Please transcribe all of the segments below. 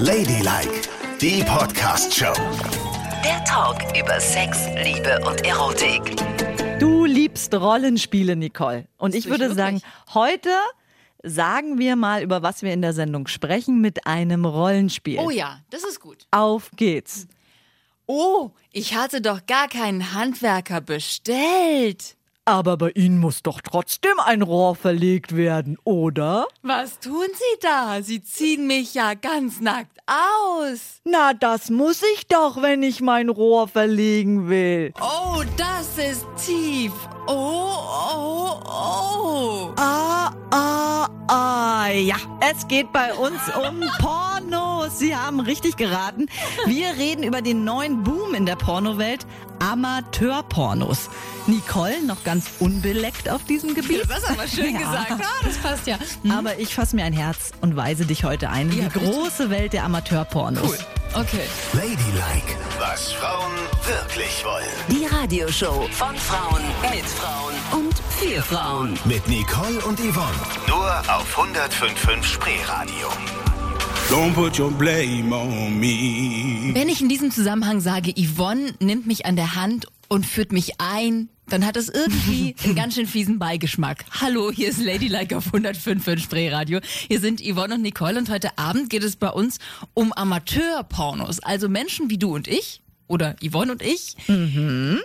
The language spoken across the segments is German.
Ladylike, die Podcast-Show. Der Talk über Sex, Liebe und Erotik. Du liebst Rollenspiele, Nicole. Und ich würde sagen, heute sagen wir mal, über was wir in der Sendung sprechen, mit einem Rollenspiel. Oh ja, das ist gut. Auf geht's. Oh, ich hatte doch gar keinen Handwerker bestellt. Aber bei Ihnen muss doch trotzdem ein Rohr verlegt werden, oder? Was tun Sie da? Sie ziehen mich ja ganz nackt aus. Na, das muss ich doch, wenn ich mein Rohr verlegen will. Oh, das ist tief. Oh, oh, oh. Ah, ah, ah, ja. Es geht bei uns um Pornos. Sie haben richtig geraten. Wir reden über den neuen Boom in der Pornowelt. Amateurpornos. Nicole noch ganz unbeleckt auf diesem Gebiet. Das ist aber schön Ja. gesagt. Ah, das passt ja. Aber ich fasse mir ein Herz und weise dich heute ein in Ja, die bitte. große Welt der Amateurpornos. Cool. Okay. Ladylike, was Frauen wirklich wollen. Die Radioshow von Frauen, mit Frauen und für Frauen. Mit Nicole und Yvonne. Nur auf 105.5 Spreeradio. Don't put your blame on me. Wenn ich in diesem Zusammenhang sage, Yvonne nimmt mich an der Hand und führt mich ein, dann hat es irgendwie einen ganz schön fiesen Beigeschmack. Hallo, hier ist Ladylike auf 105 Spreeradio. Hier sind Yvonne und Nicole und heute Abend geht es bei uns um Amateurpornos. Also Menschen wie du und ich oder Yvonne und ich,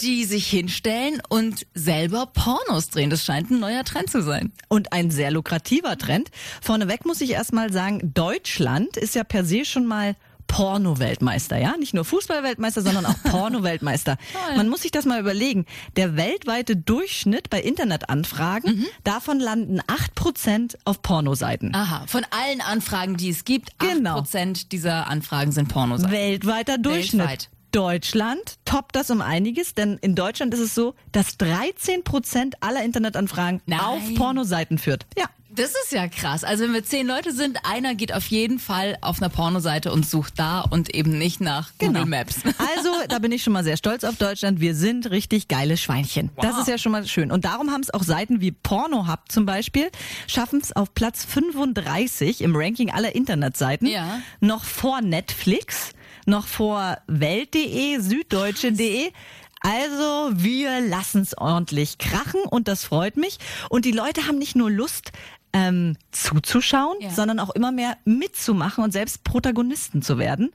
die sich hinstellen und selber Pornos drehen. Das scheint ein neuer Trend zu sein. Und ein sehr lukrativer Trend. Vorneweg muss ich erstmal sagen, Deutschland ist ja per se schon mal Porno-Weltmeister, ja? Nicht nur Fußball-Weltmeister, sondern auch Porno-Weltmeister. Man muss sich das mal überlegen. Der weltweite Durchschnitt bei Internetanfragen, Mhm. davon landen 8% auf Pornoseiten. Aha, von allen Anfragen, die es gibt, Genau. 8% dieser Anfragen sind Pornos. Weltweiter Durchschnitt. Weltweit. Deutschland toppt das um einiges, denn in Deutschland ist es so, dass 13% aller Internetanfragen Nein. auf Pornoseiten führt. Ja. Das ist ja krass. Also wenn wir zehn Leute sind, einer geht auf jeden Fall auf einer Pornoseite und sucht da und eben nicht nach Google Maps. Also, da bin ich schon mal sehr stolz auf Deutschland. Wir sind richtig geile Schweinchen. Das ist ja schon mal schön. Und darum haben es auch Seiten wie Pornohub zum Beispiel, schaffen es auf Platz 35 im Ranking aller Internetseiten. Ja. Noch vor Netflix, noch vor Welt.de, Süddeutsche.de. Also, wir lassen es ordentlich krachen und das freut mich. Und die Leute haben nicht nur Lust, ähm, zuzuschauen, Ja. sondern auch immer mehr mitzumachen und selbst Protagonisten zu werden.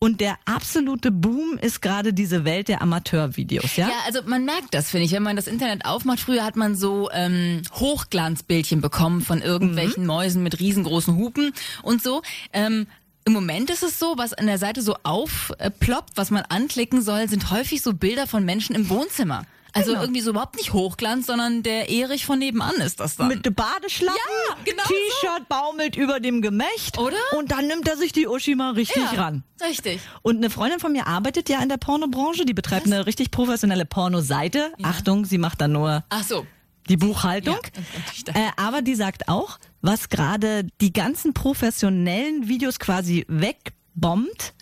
Und der absolute Boom ist gerade diese Welt der Amateurvideos, ja? Ja, also man merkt das, finde ich. Wenn man das Internet aufmacht, früher hat man so ähm, Hochglanzbildchen bekommen von irgendwelchen Mäusen mit riesengroßen Hupen und so. Ähm, im Moment ist es so, was an der Seite so aufploppt, was man anklicken soll, sind häufig so Bilder von Menschen im Wohnzimmer. Also Genau. irgendwie so überhaupt nicht Hochglanz, sondern der Erich von nebenan ist das dann. Mit Badeschlappen, Ja, genau T-Shirt baumelt über dem Gemächt. Oder? Und dann nimmt er sich die Uschi mal richtig ja, ran. Richtig. Und eine Freundin von mir arbeitet ja in der Pornobranche, die betreibt eine richtig professionelle Pornoseite. Achtung, sie macht dann nur Ach so. die Buchhaltung. Ja, äh, aber die sagt auch, was gerade die ganzen professionellen Videos quasi wegbombt,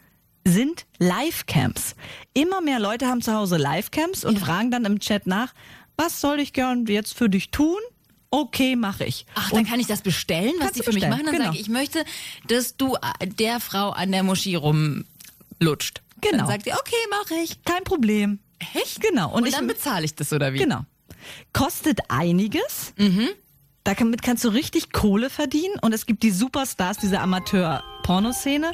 sind Livecams. Immer mehr Leute haben zu Hause Livecams und fragen dann im Chat nach, was soll ich gern jetzt für dich tun? Okay, mache ich. Ach, dann kann ich das bestellen, was die du für mich machen. Dann genau. sage ich, ich möchte, dass du äh, der Frau an der Moschee rumlutscht. Genau. Dann sagt sie, okay, mache ich. Kein Problem. Echt? Genau. Und, Und ich- dann bezahle ich das, oder wie? Genau. Kostet einiges. Mhm. Damit kannst du richtig Kohle verdienen. Und es gibt die Superstars dieser Amateur-Pornoszene.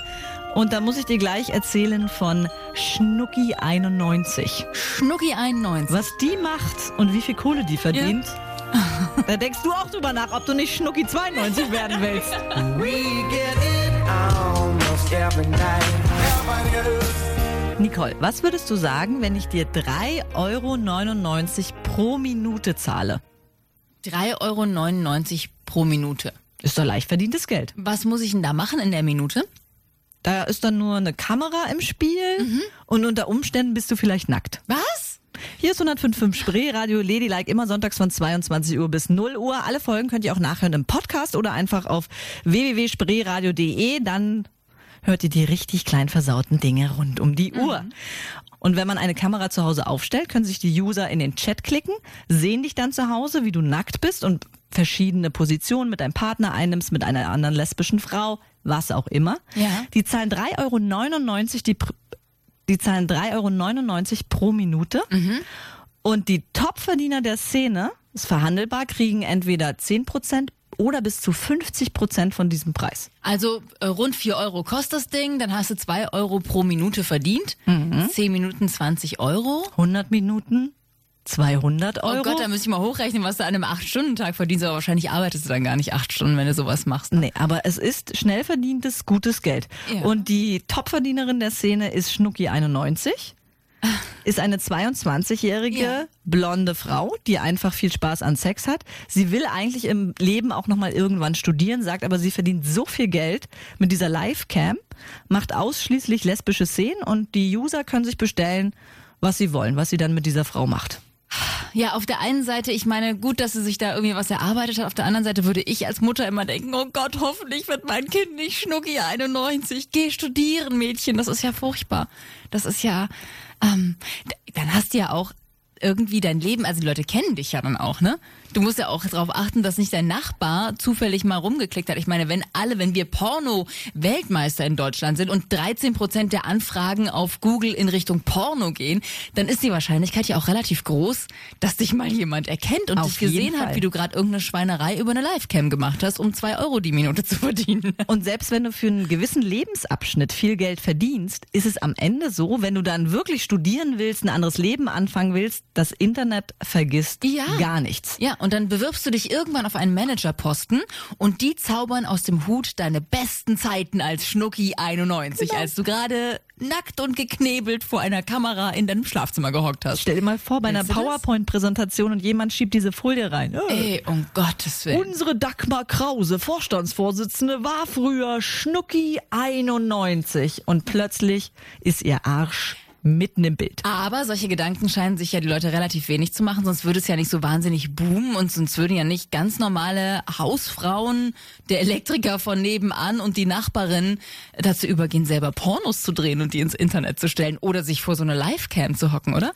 Und da muss ich dir gleich erzählen von Schnucki 91. Schnucki 91. Was die macht und wie viel Kohle die verdient. Da denkst du auch drüber nach, ob du nicht Schnucki 92 werden willst. Nicole, was würdest du sagen, wenn ich dir 3,99 Euro pro Minute zahle? 3,99 Euro pro Minute. Ist doch leicht verdientes Geld. Was muss ich denn da machen in der Minute? Da ist dann nur eine Kamera im Spiel Mhm. und unter Umständen bist du vielleicht nackt. Was? Hier ist 105.5 Spree, Radio Ladylike, immer sonntags von 22 Uhr bis 0 Uhr. Alle Folgen könnt ihr auch nachhören im Podcast oder einfach auf www.spreeradio.de. Dann hört ihr die richtig klein versauten Dinge rund um die Uhr. Und wenn man eine Kamera zu Hause aufstellt, können sich die User in den Chat klicken, sehen dich dann zu Hause, wie du nackt bist und verschiedene Positionen mit deinem Partner einnimmst, mit einer anderen lesbischen Frau, was auch immer. Ja. Die zahlen 3,99 Euro die, die zahlen 3,99 Euro pro Minute. Und die Topverdiener der Szene, ist verhandelbar, kriegen entweder 10% oder bis zu 50% von diesem Preis. Also äh, rund 4 Euro kostet das Ding, dann hast du 2 Euro pro Minute verdient. Mhm. 10 Minuten 20 Euro. 100 Minuten, 200 Euro. Oh Gott, da müsste ich mal hochrechnen, was du an einem 8-Stunden-Tag verdienst, aber wahrscheinlich arbeitest du dann gar nicht 8 Stunden, wenn du sowas machst. Nee, aber es ist schnell verdientes, gutes Geld. Ja. Und die Topverdienerin der Szene ist Schnucki 91. Ist eine 22-jährige Ja. blonde Frau, die einfach viel Spaß an Sex hat. Sie will eigentlich im Leben auch nochmal irgendwann studieren, sagt aber, sie verdient so viel Geld mit dieser Livecam, macht ausschließlich lesbische Szenen und die User können sich bestellen, was sie wollen, was sie dann mit dieser Frau macht. Ja, auf der einen Seite, ich meine, gut, dass sie sich da irgendwie was erarbeitet hat. Auf der anderen Seite würde ich als Mutter immer denken, oh Gott, hoffentlich wird mein Kind nicht Schnucki 91. Geh studieren, Mädchen. Das ist ja furchtbar. Das ist ja, ähm, dann hast du ja auch irgendwie dein Leben, also die Leute kennen dich ja dann auch, ne? Du musst ja auch darauf achten, dass nicht dein Nachbar zufällig mal rumgeklickt hat. Ich meine, wenn alle, wenn wir Porno-Weltmeister in Deutschland sind und 13 Prozent der Anfragen auf Google in Richtung Porno gehen, dann ist die Wahrscheinlichkeit ja auch relativ groß, dass dich mal jemand erkennt und Auf dich gesehen hat, wie du gerade irgendeine Schweinerei über eine Livecam gemacht hast, um zwei Euro die Minute zu verdienen. Und selbst wenn du für einen gewissen Lebensabschnitt viel Geld verdienst, ist es am Ende so, wenn du dann wirklich studieren willst, ein anderes Leben anfangen willst, das Internet vergisst Ja. gar nichts. Ja, und dann bewirbst du dich irgendwann auf einen Managerposten und die zaubern aus dem Hut deine besten Zeiten als Schnucki 91, Genau. als du gerade nackt und geknebelt vor einer Kamera in deinem Schlafzimmer gehockt hast. Stell dir mal vor, bei einer Willst das? PowerPoint-Präsentation und jemand schiebt diese Folie rein. Äh. Ey, um Gottes Willen. Unsere Dagmar Krause, Vorstandsvorsitzende, war früher Schnucki 91 und plötzlich ist ihr Arsch mitten im Bild. Aber solche Gedanken scheinen sich ja die Leute relativ wenig zu machen, sonst würde es ja nicht so wahnsinnig boomen und sonst würden ja nicht ganz normale Hausfrauen, der Elektriker von nebenan und die Nachbarin dazu übergehen, selber Pornos zu drehen und die ins Internet zu stellen oder sich vor so eine Livecam zu hocken, oder?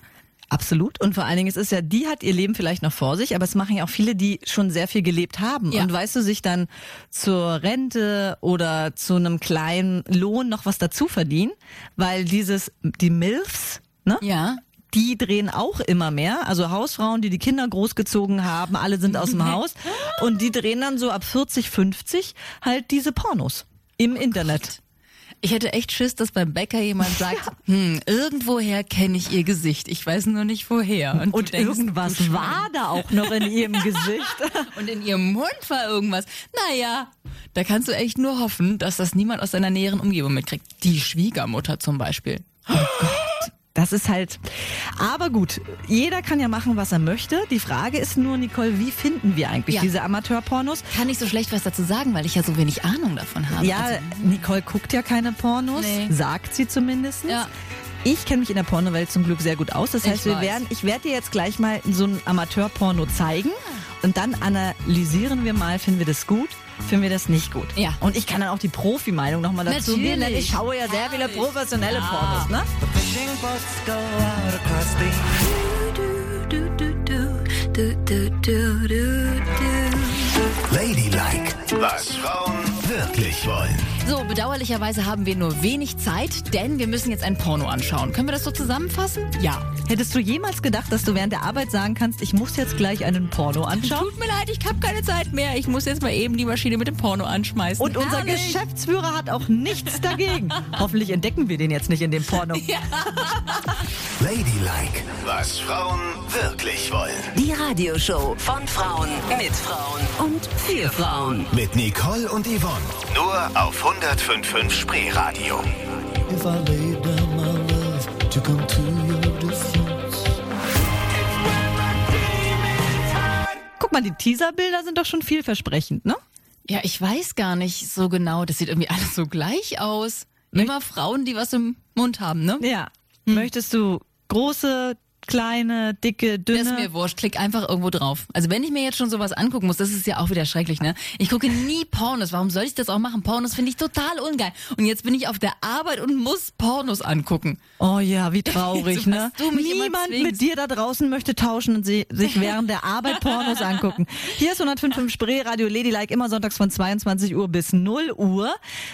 Absolut. Und vor allen Dingen, es ist ja, die hat ihr Leben vielleicht noch vor sich, aber es machen ja auch viele, die schon sehr viel gelebt haben. Ja. Und weißt du, sich dann zur Rente oder zu einem kleinen Lohn noch was dazu verdienen, weil dieses, die MILFs, ne? Ja. Die drehen auch immer mehr, also Hausfrauen, die die Kinder großgezogen haben, alle sind aus dem Haus und die drehen dann so ab 40, 50 halt diese Pornos im Internet. Ich hätte echt Schiss, dass beim Bäcker jemand sagt, hm, irgendwoher kenne ich ihr Gesicht, ich weiß nur nicht woher. Und, Und denkst, irgendwas war da auch noch in ihrem Gesicht. Und in ihrem Mund war irgendwas. Naja, da kannst du echt nur hoffen, dass das niemand aus deiner näheren Umgebung mitkriegt. Die Schwiegermutter zum Beispiel. Das ist halt. Aber gut, jeder kann ja machen, was er möchte. Die Frage ist nur, Nicole, wie finden wir eigentlich Ja. diese Amateurpornos? Kann nicht so schlecht was dazu sagen, weil ich ja so wenig Ahnung davon habe. Ja, Also, Nicole guckt ja keine Pornos, Nee. sagt sie zumindest. Ja. Ich kenne mich in der Pornowelt zum Glück sehr gut aus. Das Ich heißt, wir weiß. werden, ich werde dir jetzt gleich mal so ein Amateurporno zeigen und dann analysieren wir mal, finden wir das gut, finden wir das nicht gut. Ja. Und ich kann dann auch die Profimeinung nochmal dazu Natürlich. geben, denn ich schaue ja sehr viele professionelle Pornos, ne? Ladylike, was Frauen wirklich wollen. So, bedauerlicherweise haben wir nur wenig Zeit, denn wir müssen jetzt ein Porno anschauen. Können wir das so zusammenfassen? Ja. Hättest du jemals gedacht, dass du während der Arbeit sagen kannst, ich muss jetzt gleich einen Porno anschauen? Tut mir leid, ich habe keine Zeit mehr. Ich muss jetzt mal eben die Maschine mit dem Porno anschmeißen. Und unser Herrlich. Geschäftsführer hat auch nichts dagegen. Hoffentlich entdecken wir den jetzt nicht in dem Porno. Ladylike, was Frauen wirklich wollen. Die Radioshow von Frauen mit Frauen und für Frauen. Mit Nicole und Yvonne. Nur auf 105.5 Spreeradio. If I lay down my love to come to your defense. Guck mal, die Teaserbilder sind doch schon vielversprechend, ne? Ja, ich weiß gar nicht so genau. Das sieht irgendwie alles so gleich aus. Immer Frauen, die was im Mund haben, ne? Ja. Möchtest du große, kleine, dicke, Das ist dünne. mir wurscht, klick einfach irgendwo drauf. Also wenn ich mir jetzt schon sowas angucken muss, das ist ja auch wieder schrecklich, ne? Ich gucke nie Pornos. Warum soll ich das auch machen? Pornos finde ich total ungeil. Und jetzt bin ich auf der Arbeit und muss Pornos angucken. Oh ja, wie traurig, So, ne? Niemand mit dir da draußen möchte tauschen und sich während der Arbeit Pornos angucken. Hier ist 105.5 Spree, Radio Ladylike, immer sonntags von 22 Uhr bis 0 Uhr.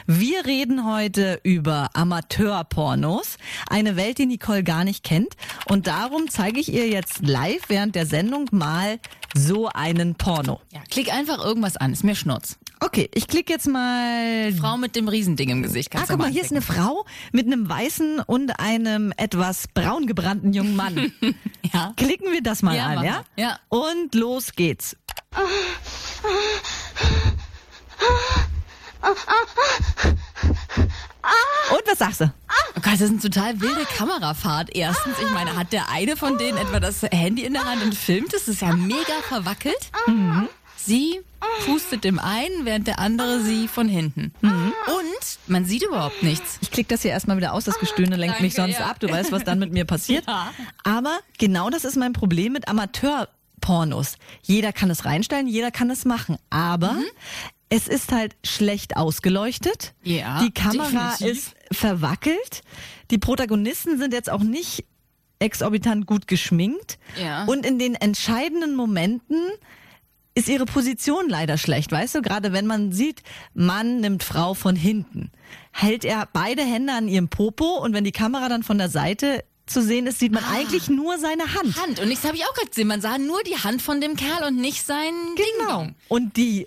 Wir reden heute über Amateurpornos. Eine Welt, die Nicole gar nicht kennt. Und darum zeige ich ihr jetzt live während der Sendung mal so einen Porno. Ja, klick einfach irgendwas an, ist mir Schnurz. Okay, ich klicke jetzt mal Frau mit dem Riesending im Gesicht. Ah, Kannst du guck mal, hier ist eine. Frau mit einem weißen und einem etwas braun gebrannten jungen Mann. Ja. Klicken wir das mal Ja, an, ja? Ja. Und los geht's. Und was sagst du? Oh Gott, das ist eine total wilde Kamerafahrt. Erstens, ich meine, hat der eine von denen etwa das Handy in der Hand und filmt? Das ist ja mega verwackelt. Sie pustet dem einen, während der andere sie von hinten. Und man sieht überhaupt nichts. Ich klicke das hier erstmal wieder aus, das Gestöhne lenkt mich Danke, sonst ja. ab. Du weißt, was dann mit mir passiert. Ja. Aber genau das ist mein Problem mit Amateurpornos. Jeder kann es reinstellen, jeder kann es machen. Aber Mhm. Es ist halt schlecht ausgeleuchtet. Ja, Die Kamera definitiv. ist verwackelt. Die Protagonisten sind jetzt auch nicht exorbitant gut geschminkt. Ja. Und in den entscheidenden Momenten ist ihre Position leider schlecht, weißt du? Gerade wenn man sieht, Mann nimmt Frau von hinten, hält er beide Hände an ihrem Popo und wenn die Kamera dann von der Seite zu sehen ist, sieht man eigentlich nur seine Hand. Hand. Und das habe ich auch gerade gesehen. Man sah nur die Hand von dem Kerl und nicht sein Genau. Ding-Dong. Und die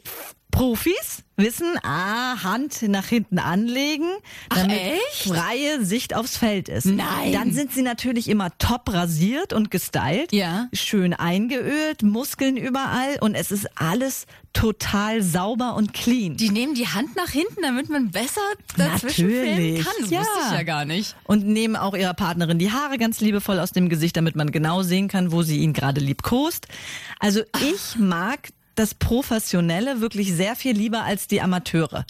Profis wissen, ah, Hand nach hinten anlegen, damit echt? freie Sicht aufs Feld ist. Nein. Dann sind sie natürlich immer top rasiert und gestylt, Ja. schön eingeölt, Muskeln überall und es ist alles total sauber und clean. Die nehmen die Hand nach hinten, damit man besser dazwischen Natürlich. kann. Das Ja. wusste ich ja gar nicht. Und nehmen auch ihrer Partnerin die Haare ganz liebevoll aus dem Gesicht, damit man genau sehen kann, wo sie ihn gerade liebkost. Also ich mag das Professionelle wirklich sehr viel lieber als die Amateure.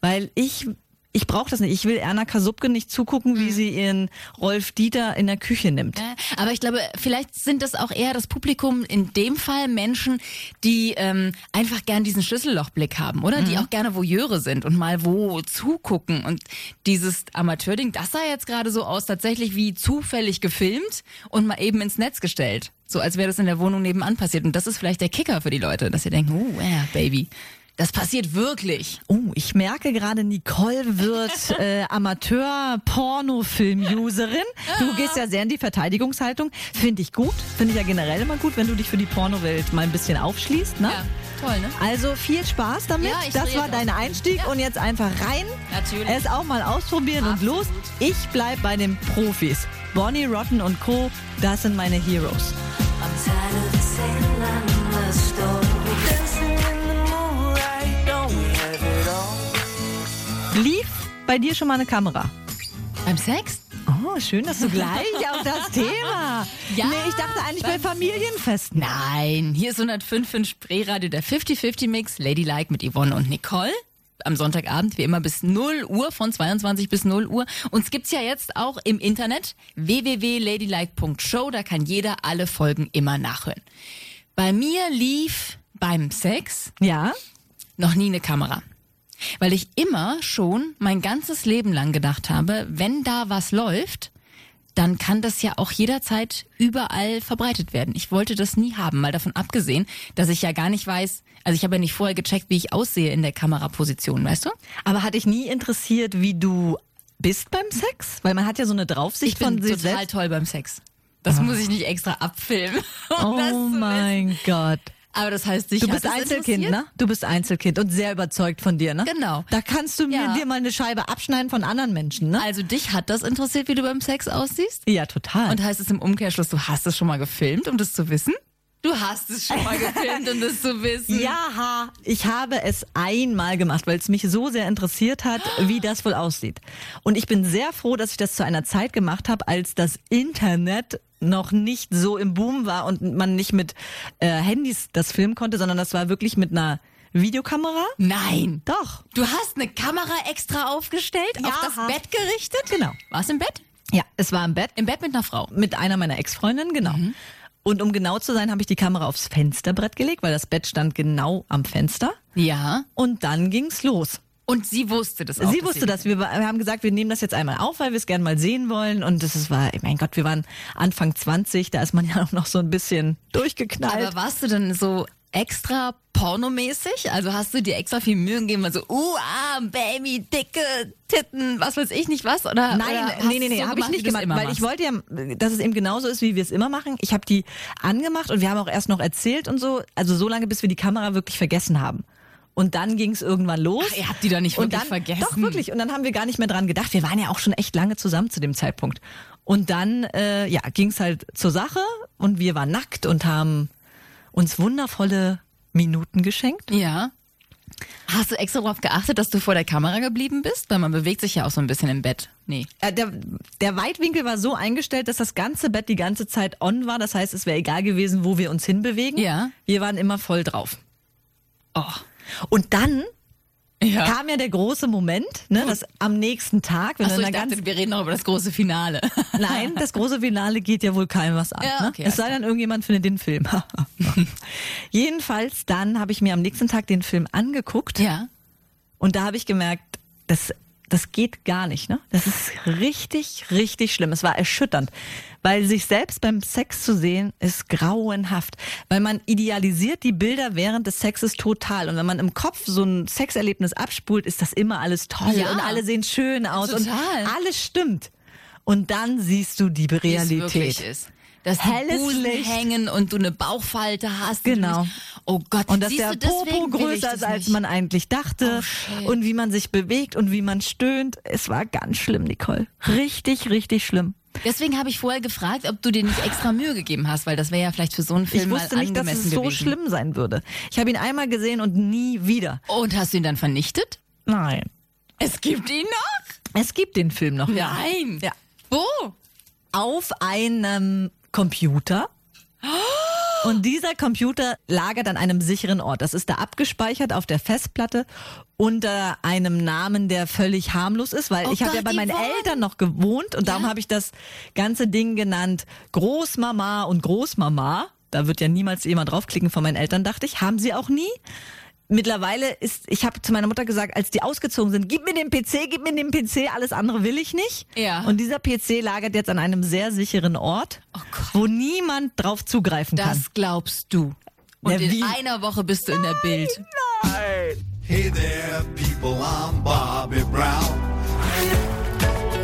Weil ich, ich brauche das nicht. Ich will Erna Kasubke nicht zugucken, wie sie ihren Rolf Dieter in der Küche nimmt. Aber ich glaube, vielleicht sind das auch eher das Publikum, in dem Fall Menschen, die ähm, einfach gern diesen Schlüssellochblick haben, oder? Die auch gerne Voyeure sind und mal wo zugucken. Und dieses Amateurding, das sah jetzt gerade so aus, tatsächlich wie zufällig gefilmt und mal eben ins Netz gestellt. So als wäre das in der Wohnung nebenan passiert. Und das ist vielleicht der Kicker für die Leute, dass sie denken, oh, yeah, Baby. Das passiert wirklich. Oh, ich merke gerade, Nicole wird äh, Amateur-Pornofilm-Userin. Du gehst ja sehr in die Verteidigungshaltung. Finde ich gut. Finde ich ja generell immer gut, wenn du dich für die Pornowelt mal ein bisschen aufschließt. Ne? Ja, toll, ne? Also viel Spaß damit. Ja, das war dein. Einstieg Ja. und jetzt einfach rein. Natürlich. Es auch mal ausprobieren Absolut. und los. Ich bleib bei den Profis. Bonnie Rotten und Co. Das sind meine Heroes. Lief bei dir schon mal eine Kamera? Beim Sex? Oh, schön, dass du gleich auf das Thema. Ja, nee, ich dachte eigentlich bei Familienfesten. Nein, hier ist 105 Spreeradio, der 50-50-Mix, Ladylike mit Yvonne und Nicole. Am Sonntagabend, wie immer, bis 0 Uhr, von 22 bis 0 Uhr. Uns gibt's ja jetzt auch im Internet, www.ladylike.show, da kann jeder alle Folgen immer nachhören. Bei mir lief beim Sex Ja? noch nie eine Kamera. Weil ich immer schon mein ganzes Leben lang gedacht habe, wenn da was läuft, dann kann das ja auch jederzeit überall verbreitet werden. Ich wollte das nie haben, mal davon abgesehen, dass ich ja gar nicht weiß, also ich habe ja nicht vorher gecheckt, wie ich aussehe in der Kameraposition, weißt du? Aber hat dich nie interessiert, wie du bist beim Sex? Weil man hat ja so eine Draufsicht Ich bin von sich total selbst. toll beim Sex. Das muss ich nicht extra abfilmen. um Oh mein Gott. Aber das heißt, dich Du bist Einzelkind, ne? Du bist Einzelkind und sehr überzeugt von dir, ne? Genau. Da kannst du mir Ja. dir mal eine Scheibe abschneiden von anderen Menschen, ne? Also dich hat das interessiert, wie du beim Sex aussiehst? Ja, total. Und heißt es im Umkehrschluss, du hast es schon mal gefilmt, um das zu wissen? Du hast es schon mal gefilmt, um das zu wissen. Ja, ich habe es einmal gemacht, weil es mich so sehr interessiert hat, wie das wohl aussieht. Und ich bin sehr froh, dass ich das zu einer Zeit gemacht habe, als das Internet noch nicht so im Boom war und man nicht mit äh, Handys das filmen konnte, sondern das war wirklich mit einer Videokamera. Nein. Doch. Du hast eine Kamera extra aufgestellt, Ja. auf das Bett gerichtet? Genau. War's im Bett? Ja, es war im Bett Im Bett mit einer Frau. mit einer meiner Ex-Freundinnen, genau. Mhm. Und um genau zu sein, habe ich die Kamera aufs Fensterbrett gelegt, weil das Bett stand genau am Fenster. Ja. Und dann ging's los. Und sie wusste das auch. Sie wusste das. Wir, haben gesagt, wir nehmen das jetzt einmal auf, weil wir es gerne mal sehen wollen. Und das war, mein Gott, wir waren Anfang 20, da ist man ja auch noch so ein bisschen durchgeknallt. Aber warst du dann so extra pornomäßig? Also hast du dir extra viel Mühe gegeben, also, uh, ah, Baby, dicke Titten, was weiß ich nicht was? Oder, Nein, oder nee, nee, nee, so habe ich nicht gemacht, weil ich machst? wollte ja, dass es eben genauso ist, wie wir es immer machen. Ich habe die angemacht und wir haben auch erst noch erzählt und so, also so lange, bis wir die Kamera wirklich vergessen haben. Und dann ging es irgendwann los. Ach, ihr habt die doch nicht und wirklich dann, vergessen. Doch, wirklich. Und dann haben wir gar nicht mehr dran gedacht. Wir waren ja auch schon echt lange zusammen zu dem Zeitpunkt. Und dann, äh, ja, ging es halt zur Sache und wir waren nackt und haben uns wundervolle Minuten geschenkt. Ja. Hast du extra darauf geachtet, dass du vor der Kamera geblieben bist? Weil man bewegt sich ja auch so ein bisschen im Bett. Nee. Äh, Der, der Weitwinkel war so eingestellt, dass das ganze Bett die ganze Zeit on war. Das heißt, es wäre egal gewesen, wo wir uns hinbewegen. Ja. Wir waren immer voll drauf. Oh. Und dann Ja. kam ja der große Moment, ne, dass am nächsten Tag, wenn Achso, ich dachte, ganz wir reden noch über das große Finale. Nein, das große Finale geht ja wohl keinem was an. Ja, ne? okay, es sei denn, irgendjemand findet den Film. Jedenfalls, dann habe ich mir am nächsten Tag den Film angeguckt ja. und da habe ich gemerkt, das, das geht gar nicht. Ne? Das ist richtig, richtig schlimm. Es war erschütternd, weil sich selbst beim Sex zu sehen, ist grauenhaft. Weil man idealisiert die Bilder während des Sexes total. Und wenn man im Kopf so ein Sexerlebnis abspult, ist das immer alles toll Ja. und alle sehen schön aus Total. und alles stimmt. Und dann siehst du die Wie es Realität. wirklich ist. Dass die Helles Busen Licht. hängen und du eine Bauchfalte hast. Genau. Oh Gott, Und dass der Popo größer ist, als man eigentlich dachte. Oh, und wie man sich bewegt und wie man stöhnt. Es war ganz schlimm, Nicole. Richtig, richtig schlimm. Deswegen habe ich vorher gefragt, ob du dir nicht extra Mühe gegeben hast, weil das wäre ja vielleicht für so einen Film Ich wusste nicht, dass es so gewesen. schlimm sein würde. Ich habe ihn einmal gesehen und nie wieder. Und hast du ihn dann vernichtet? Nein. Es gibt ihn noch? Es gibt den Film noch. Nein. Ja. Wo? Auf einem Computer. Und dieser Computer lagert an einem sicheren Ort. Das ist da abgespeichert auf der Festplatte unter einem Namen, der völlig harmlos ist, weil Oh ich habe ja bei meinen Yvonne. Eltern noch gewohnt und darum Ja. habe ich das ganze Ding genannt Großmama und Großmama. Da wird ja niemals jemand draufklicken von meinen Eltern, dachte ich. Haben sie auch nie. Mittlerweile ist, ich habe zu meiner Mutter gesagt, als die ausgezogen sind, gib mir den PC, gib mir den PC, alles andere will ich nicht. Ja. Und dieser PC lagert jetzt an einem sehr sicheren Ort, Oh Gott. wo niemand drauf zugreifen kann. Das glaubst du. Und Ja, in wie? einer Woche bist du in der Bild. Hey there, people, I'm Bobby Brown.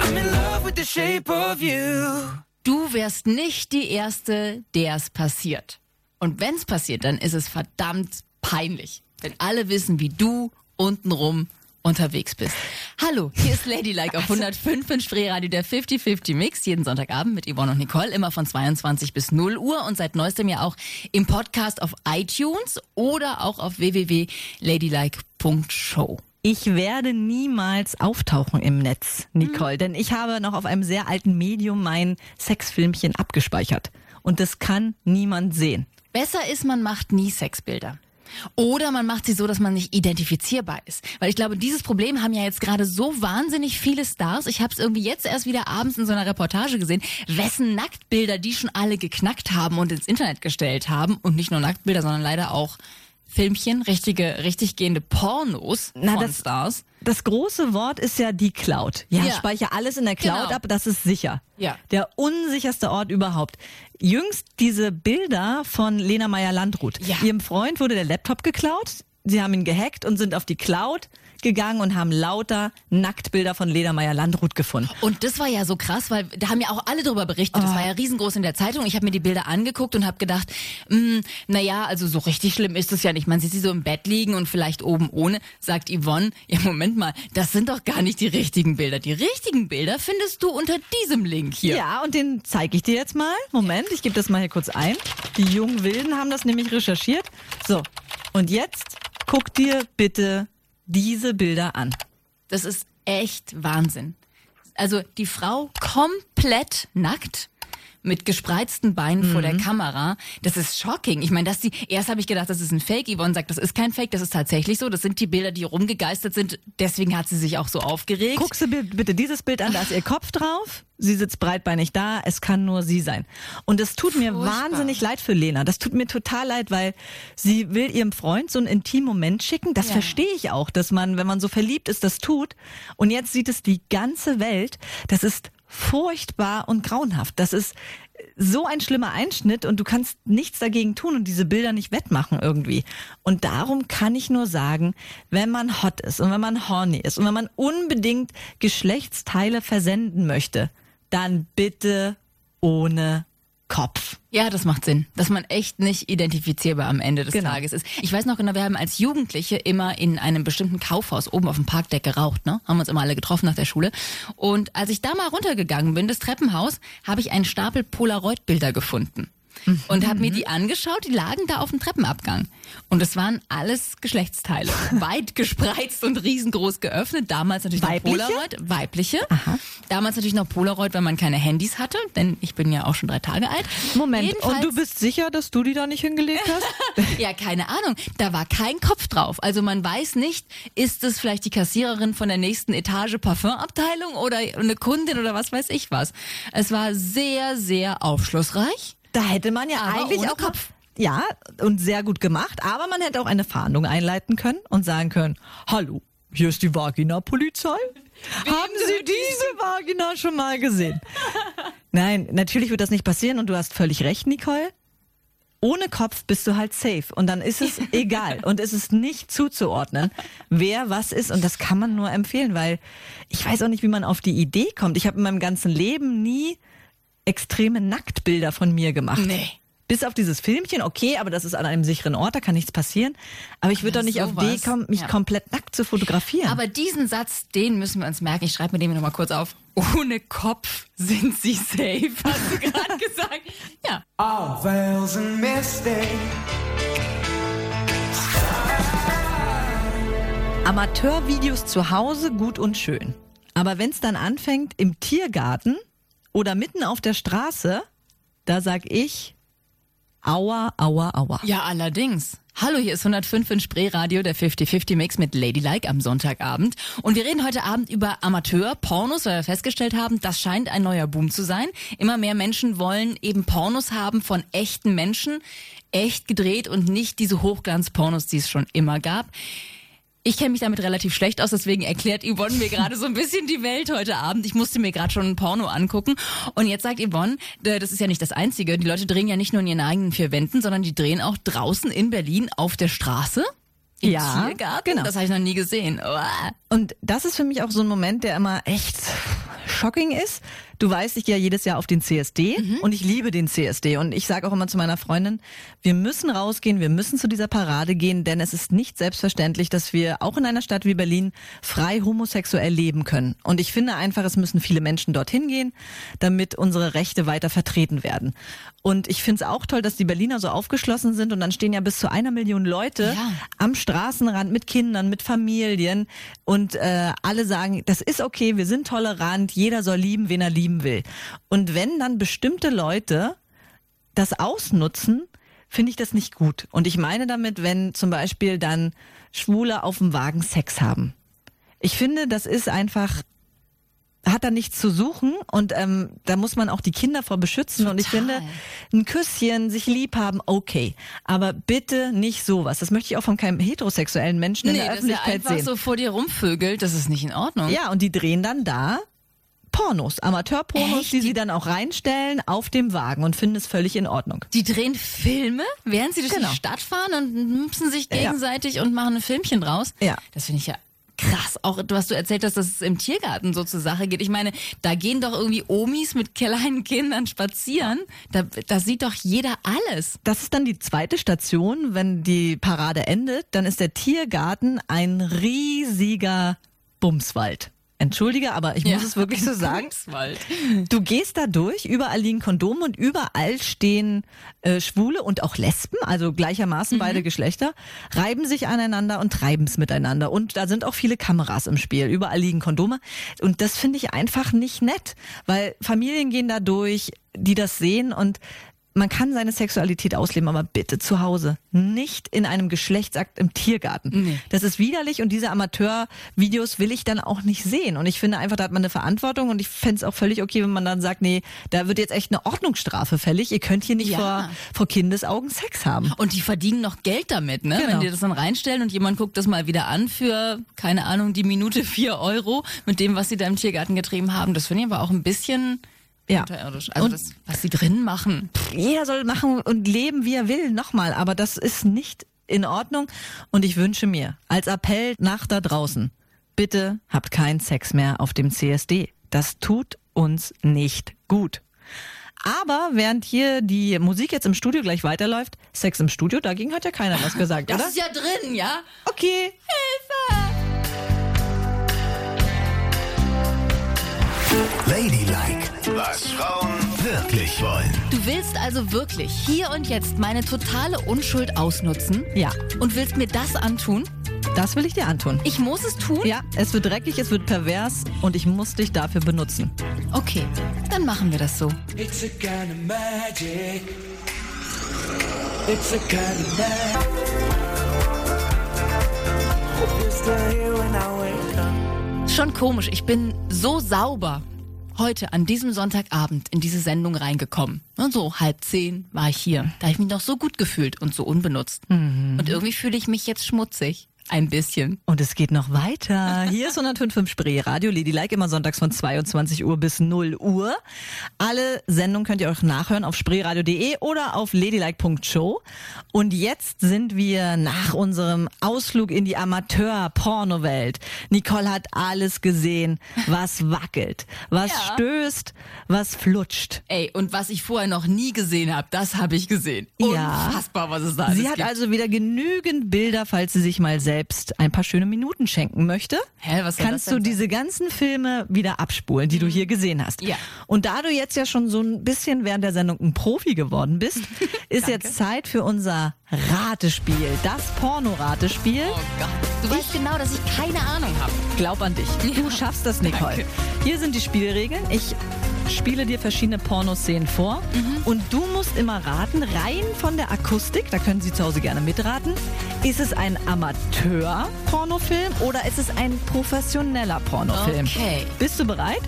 I'm in love with the shape of you. Du wärst nicht die Erste, der es passiert. Und wenn es passiert, dann ist es verdammt peinlich. Wenn alle wissen, wie du untenrum unterwegs bist. Hallo, hier ist Ladylike auf 105 in Spreeradio, der 50-50 Mix, jeden Sonntagabend mit Yvonne und Nicole, immer von 22 bis 0 Uhr und seit neuestem ja auch im Podcast auf iTunes oder auch auf www.ladylike.show. Ich werde niemals auftauchen im Netz, Nicole, Mhm. denn ich habe noch auf einem sehr alten Medium mein Sexfilmchen abgespeichert. Und das kann niemand sehen. Besser ist, man macht nie Sexbilder. Oder man macht sie so, dass man nicht identifizierbar ist. Weil ich glaube, dieses Problem haben ja jetzt gerade so wahnsinnig viele Stars. Ich habe es irgendwie jetzt erst wieder abends in so einer Reportage gesehen, wessen Nacktbilder die schon alle geknackt haben und ins Internet gestellt haben. Und nicht nur Nacktbilder, sondern leider auch Filmchen, richtige, richtig gehende Pornos Na, von das- Stars. Das große Wort ist ja die Cloud. Ja, Ja. speichere alles in der Cloud Genau. ab, das ist sicher. Ja. Der unsicherste Ort überhaupt. Jüngst diese Bilder von Lena Meyer-Landrut. Ja. Ihrem Freund wurde der Laptop geklaut. Sie haben ihn gehackt und sind auf die Cloud gegangen und haben lauter Nacktbilder von Lena Meyer-Landrut gefunden. Und das war ja so krass, weil da haben ja auch alle drüber berichtet. Das war ja riesengroß in der Zeitung. Ich habe mir die Bilder angeguckt und habe gedacht, mh, naja, also so richtig schlimm ist es ja nicht. Man sieht sie so im Bett liegen und vielleicht oben ohne, sagt Yvonne. Ja, Moment mal, das sind doch gar nicht die richtigen Bilder. Die richtigen Bilder findest du unter diesem Link hier. Ja, und den zeige ich dir jetzt mal. Moment, ich gebe das mal hier kurz ein. Die jungen Wilden haben das nämlich recherchiert. So, und jetzt guck dir bitte diese Bilder an. Das ist echt Wahnsinn. Also die Frau komplett nackt mit gespreizten Beinen vor der Kamera. Das ist shocking. Ich meine, dass die, erst habe ich gedacht, das ist ein Fake. Yvonne sagt, das ist kein Fake, das ist tatsächlich so. Das sind die Bilder, die rumgegeistert sind. Deswegen hat sie sich auch so aufgeregt. Guckst du bitte dieses Bild an, da ist ihr Kopf drauf. Sie sitzt breitbeinig da, es kann nur sie sein. Und es tut mir Furchtbar. wahnsinnig leid für Lena. Das tut mir total leid, weil sie will ihrem Freund so einen intimen Moment schicken. Das Ja. verstehe ich auch, dass man, wenn man so verliebt ist, das tut. Und jetzt sieht es die ganze Welt. Das ist furchtbar und grauenhaft. Das ist so ein schlimmer Einschnitt und du kannst nichts dagegen tun und diese Bilder nicht wettmachen irgendwie. Und darum kann ich nur sagen, wenn man hot ist und wenn man horny ist und wenn man unbedingt Geschlechtsteile versenden möchte, dann bitte ohne Kopf. Ja, das macht Sinn, dass man echt nicht identifizierbar am Ende des Genau. Tages ist. Ich weiß noch genau, wir haben als Jugendliche immer in einem bestimmten Kaufhaus oben auf dem Parkdeck geraucht, ne? Haben uns immer alle getroffen nach der Schule. Und als ich da mal runtergegangen bin, das Treppenhaus, habe ich einen Stapel Polaroid-Bilder gefunden. Und habe mir die angeschaut, die lagen da auf dem Treppenabgang. Und es waren alles Geschlechtsteile. Weit gespreizt und riesengroß geöffnet. Damals natürlich Weibliche? noch Polaroid. Weibliche. Damals natürlich noch Polaroid, weil man keine Handys hatte. Denn ich bin ja auch schon drei Tage alt. Moment, Jedenfalls- und du bist sicher, dass du die da nicht hingelegt hast? ja, keine Ahnung. Da war kein Kopf drauf. Also man weiß nicht, ist es vielleicht die Kassiererin von der nächsten Etage Parfümabteilung oder eine Kundin oder was weiß ich was. Es war sehr, sehr aufschlussreich. Da hätte man ja Aber eigentlich auch Kopf. Ja, und sehr gut gemacht, aber man hätte auch eine Fahndung einleiten können und sagen können, hallo, hier ist die Vagina-Polizei. Haben Sie diese Vagina schon mal gesehen? Nein, natürlich wird das nicht passieren und du hast völlig recht, Nicole. Ohne Kopf bist du halt safe und dann ist es egal und es ist nicht zuzuordnen, wer was ist und das kann man nur empfehlen, weil ich weiß auch nicht, wie man auf die Idee kommt. Ich habe in meinem ganzen Leben nie extreme Nacktbilder von mir gemacht. Nee. Bis auf dieses Filmchen, okay, aber das ist an einem sicheren Ort, da kann nichts passieren. Aber ich würde doch nicht auf die sowas, kommen, mich ja. komplett nackt zu fotografieren. Aber diesen Satz, den müssen wir uns merken. Ich schreibe mir den nochmal kurz auf. Ohne Kopf sind sie safe, hast du gerade gesagt. Ja. All veils and misty. Amateurvideos zu Hause gut und schön. Aber wenn es dann anfängt im Tiergarten oder mitten auf der Straße, da sag ich, aua, aua, aua. Ja, allerdings. Hallo, hier ist 105 in Spreeradio, der 50-50-Mix mit Ladylike am Sonntagabend. Und wir reden heute Abend über Amateur-Pornos, weil wir festgestellt haben, das scheint ein neuer Boom zu sein. Immer mehr Menschen wollen eben Pornos haben von echten Menschen, echt gedreht und nicht diese Hochglanz-Pornos, die es schon immer gab. Ich kenne mich damit relativ schlecht aus, deswegen erklärt Yvonne mir gerade so ein bisschen die Welt heute Abend. Ich musste mir gerade schon ein Porno angucken. Und jetzt sagt Yvonne, äh, das ist ja nicht das Einzige. Die Leute drehen ja nicht nur in ihren eigenen vier Wänden, sondern die drehen auch draußen in Berlin auf der Straße. Im Ja, Tiergarten. genau. Das habe ich noch nie gesehen. Uah. Und das ist für mich auch so ein Moment, der immer echt shocking ist. Du weißt, ich gehe ja jedes Jahr auf den CSD und ich liebe den CSD. Und ich sage auch immer zu meiner Freundin, wir müssen rausgehen, wir müssen zu dieser Parade gehen, denn es ist nicht selbstverständlich, dass wir auch in einer Stadt wie Berlin frei homosexuell leben können. Und ich finde einfach, es müssen viele Menschen dorthin gehen, damit unsere Rechte weiter vertreten werden. Und ich finde es auch toll, dass die Berliner so aufgeschlossen sind und dann stehen ja bis zu einer Million Leute Ja. am Straßenrand mit Kindern, mit Familien und äh, alle sagen, das ist okay, wir sind tolerant, jeder soll lieben, wen er lieben will. Und wenn dann bestimmte Leute das ausnutzen, finde ich das nicht gut. Und ich meine damit, wenn zum Beispiel dann Schwule auf dem Wagen Sex haben. Ich finde, das ist einfach hat da nichts zu suchen und ähm, da muss man auch die Kinder vor beschützen und ich Total. finde ein Küsschen, sich lieb haben, okay, aber bitte nicht sowas. Das möchte ich auch von keinem heterosexuellen Menschen in Nee, der dass er Öffentlichkeit einfach sehen. so vor dir rumvögelt, das ist nicht in Ordnung. Ja, und die drehen dann da Pornos, Amateurpornos, Echt? die sie dann auch reinstellen auf dem Wagen und finden es völlig in Ordnung. Die drehen Filme, während sie durch Genau. die Stadt fahren und müpsen sich Ja. gegenseitig und machen ein Filmchen draus. Ja. Das finde ich ja krass. Auch was du erzählt hast, dass es im Tiergarten so zur Sache geht. Ich meine, da gehen doch irgendwie Omis mit kleinen Kindern spazieren. Da, da sieht doch jeder alles. Das ist dann die zweite Station, wenn die Parade endet, dann ist der Tiergarten ein riesiger Bumswald. Entschuldige, aber ich muss es wirklich so sagen. Du gehst da durch, überall liegen Kondome und überall stehen äh, Schwule und auch Lesben, also gleichermaßen beide Geschlechter, reiben sich aneinander und treiben es miteinander. Und da sind auch viele Kameras im Spiel. Überall liegen Kondome. Und das finde ich einfach nicht nett, weil Familien gehen da durch, die das sehen und man kann seine Sexualität ausleben, aber bitte zu Hause. Nicht in einem Geschlechtsakt im Tiergarten. Nee. Das ist widerlich und diese Amateurvideos will ich dann auch nicht sehen. Und ich finde einfach, da hat man eine Verantwortung und ich fände es auch völlig okay, wenn man dann sagt, nee, da wird jetzt echt eine Ordnungsstrafe fällig. Ihr könnt hier nicht Ja. vor, vor Kindesaugen Sex haben. Und die verdienen noch Geld damit, ne? Genau. Wenn die das dann reinstellen und jemand guckt das mal wieder an für, keine Ahnung, die Minute vier Euro mit dem, was sie da im Tiergarten getrieben haben. Das finde ich aber auch ein bisschen Ja. unterirdisch. Also Und- das, was sie drin machen. Jeder soll machen und leben, wie er will, nochmal. Aber das ist nicht in Ordnung. Und ich wünsche mir als Appell nach da draußen, bitte habt keinen Sex mehr auf dem CSD. Das tut uns nicht gut. Aber während hier die Musik jetzt im Studio gleich weiterläuft, Sex im Studio, dagegen hat ja keiner was gesagt, Das oder? ist ja drin, ja? Okay. Ladylike, was Frauen wirklich wollen. Du willst also wirklich hier und jetzt meine totale Unschuld ausnutzen Ja, und willst mir das antun? das will ich dir antun. Ich muss es tun? Ja, es wird dreckig, es wird pervers und ich muss dich dafür benutzen. Okay, dann machen wir das so. It's a kind of magic. It's a kind of magic. Schon komisch, ich bin so sauber heute an diesem Sonntagabend in diese Sendung reingekommen. Und so halb zehn war ich hier. Da habe ich mich noch so gut gefühlt und so unbenutzt. Und irgendwie fühle ich mich jetzt schmutzig. Ein bisschen. Und es geht noch weiter. Hier ist 105.5 Spree Radio Ladylike immer sonntags von 22 Uhr bis 0 Uhr. Alle Sendungen könnt ihr euch nachhören auf spreeradio.de oder auf ladylike.show. Und jetzt sind wir nach unserem Ausflug in die Amateur-Pornowelt. Nicole hat alles gesehen, was wackelt, was Ja. stößt, was flutscht. Ey, und was ich vorher noch nie gesehen habe, das habe ich gesehen. Ja. Unfassbar, was es da alles Sie hat gibt. also wieder genügend Bilder, falls sie sich mal selbst ein paar schöne Minuten schenken möchte. Hä, was kannst du diese ganzen Filme wieder abspulen, die du hier gesehen hast. Ja. Und da du jetzt ja schon so ein bisschen während der Sendung ein Profi geworden bist, ist jetzt Zeit für unser Ratespiel, das Porno-Ratespiel. Oh Gott. Du weißt genau, dass ich keine Ahnung habe. Glaub an dich. Du schaffst das, Nicole. Danke. Hier sind die Spielregeln. Ich spiele dir verschiedene Pornoszenen vor Mhm. und du musst immer raten, rein von der Akustik, da können Sie zu Hause gerne mitraten, ist es ein Amateur-Pornofilm oder ist es ein professioneller Pornofilm? Okay. Bist du bereit?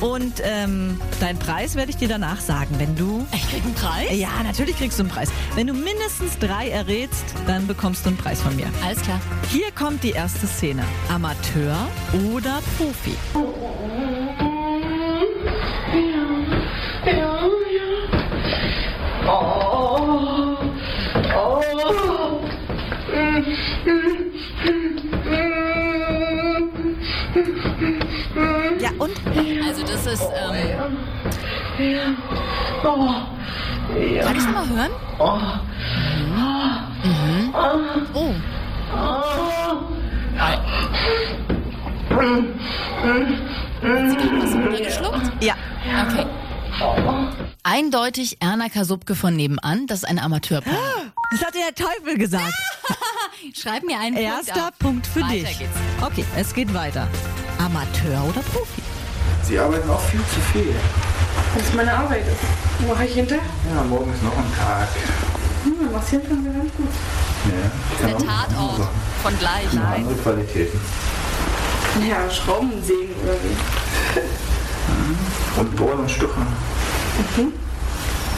Und ähm, deinen Preis werde ich dir danach sagen, wenn du... Ich krieg einen Preis? Ja, natürlich kriegst du einen Preis. Wenn du mindestens drei errätst, dann bekommst du einen Preis von mir. Alles klar. Hier kommt die erste Szene. Amateur oder Profi? Ist, ähm... Kann ich mal hören? Mhm. Oh. Hast du Bier geschluckt? Ja. Okay. Eindeutig Erna Kasubke von nebenan, das ist eine Amateurporno. Das hat der Teufel gesagt. Schreib mir einen Punkt Erster auf. Punkt für Weiter dich. geht's. Okay, es geht weiter. Amateur oder Profi? Sie arbeiten auch viel zu viel. Das ist meine Arbeit. Wo mache ich hinter? Ja, morgen ist noch ein Tag. Hm, machst hinter mir ganz gut. Ja, Der Tatort von gleich. Noch andere Qualitäten. Ja, Schrauben sägen oder wie? Und Bohren und Stuchen.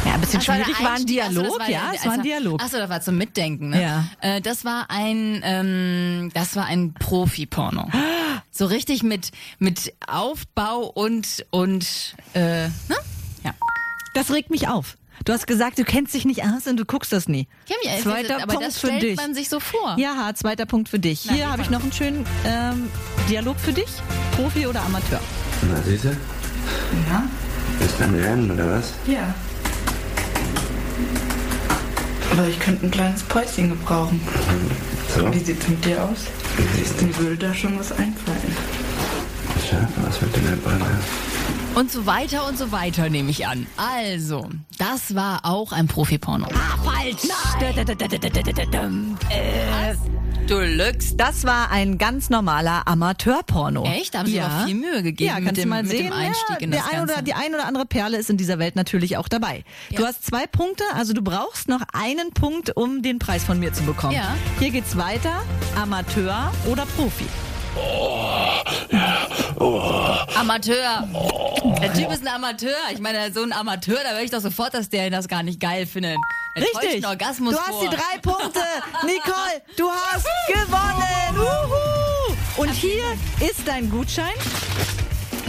Ja, ein bisschen Das war der schwierig war ein. Ach Dialog, das ja, der- es war ein also- Dialog. Achso, das war zum Mitdenken, ne? Ja. Äh, das war ein, ähm, das war ein Profi-Porno. So richtig mit, mit Aufbau und, und, äh, ne? Ja. Das regt mich auf. Du hast gesagt, du kennst dich nicht aus und du guckst das nie. Ich hab mich Zweiter aber Punkt das für stellt dich. man sich so vor. Ja, zweiter Punkt für dich. Na, Hier habe ich noch einen schönen ähm, Dialog für dich. Profi oder Amateur? Na, siehste? Ja? Ist ein Rennen oder was? Ja. Aber ich könnte ein kleines Päuschen gebrauchen. So. Wie sieht's mit dir aus? Siehst Mir würde da schon was einfallen. Schärfe, was mit der Brille? Und so weiter und so weiter, nehme ich an. Also, das war auch ein Profi-Porno. Ah, falsch! Äh, du lügst. Das war ein ganz normaler Amateurporno. Echt? Da haben sie aber viel Mühe gegeben ja, mit kannst dem- du mal mit dem sehen. Einstieg ja, in der das ein oder, die ein oder andere Perle ist in dieser Welt natürlich auch dabei. Du Ja. hast zwei Punkte, also du brauchst noch einen Punkt, um den Preis von mir zu bekommen. Ja. Hier geht's weiter. Amateur oder Profi? Amateur. Der Typ ist ein Amateur. Ich meine, so ein Amateur, da höre ich doch sofort, dass der das gar nicht geil findet. Er Richtig. einen Orgasmus du hast vor. die drei Punkte. Nicole, du hast gewonnen. Uhu. Und hier ist dein Gutschein.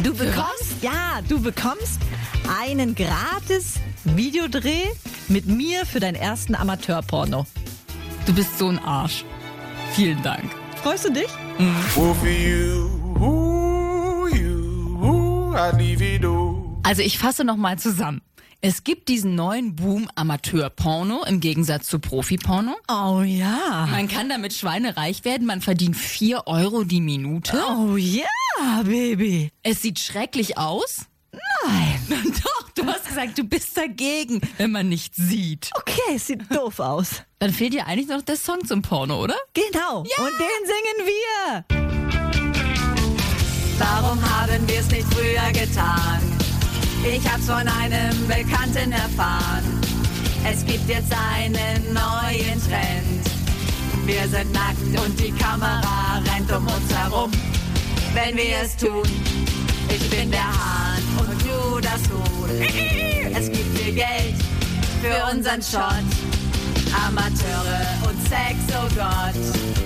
Du bekommst, ja, du bekommst einen gratis Videodreh mit mir für deinen ersten Amateurporno. Du bist so ein Arsch. Vielen Dank. Freust du dich? Well, Also ich fasse nochmal zusammen. Es gibt diesen neuen Boom Amateur-Porno im Gegensatz zu Profi-Porno. Oh ja. Man kann damit schweinereich werden. Man verdient 4 Euro die Minute. Oh ja, Baby. Es sieht schrecklich aus. Nein. Doch, du hast gesagt, du bist dagegen, wenn man nichts sieht. Okay, es sieht doof aus. Dann fehlt dir eigentlich noch der Song zum Porno, oder? Genau. Und den singen wir. Warum haben wir es nicht früher getan? Ich hab's von einem Bekannten erfahren. Es gibt jetzt einen neuen Trend. Wir sind nackt und die Kamera rennt um uns herum. Wenn wir es tun, ich bin der Hahn und du das Huhn. Es gibt viel Geld für unseren Shot. Amateure und Sex, oh Gott.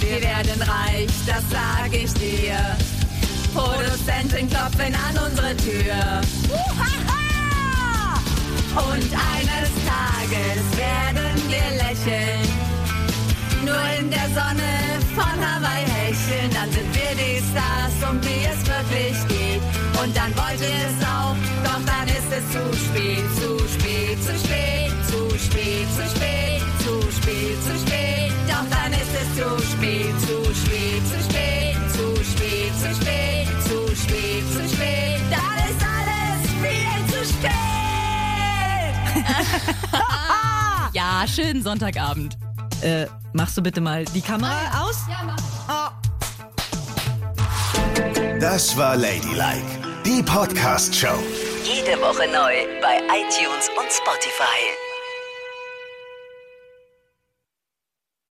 Wir werden reich, das sag ich dir. Produzenten klopfen an unsere Tür. Und eines Tages werden wir lächeln. Nur in der Sonne von Hawaii hecheln. Dann sind wir die Stars, um die es wirklich geht. Und dann wollte es auch, doch dann ist es zu spät, zu spät, zu spät, zu spät, zu spät, zu spät, zu spät. Doch dann ist es zu spät, zu spät, zu spät, zu spät, zu spät, zu spät, zu spät. Dann ist alles viel zu spät. Ja, schönen Sonntagabend. Äh, machst du bitte mal die Kamera aus? Das war Ladylike, die Podcast-Show. Jede Woche neu bei iTunes und Spotify.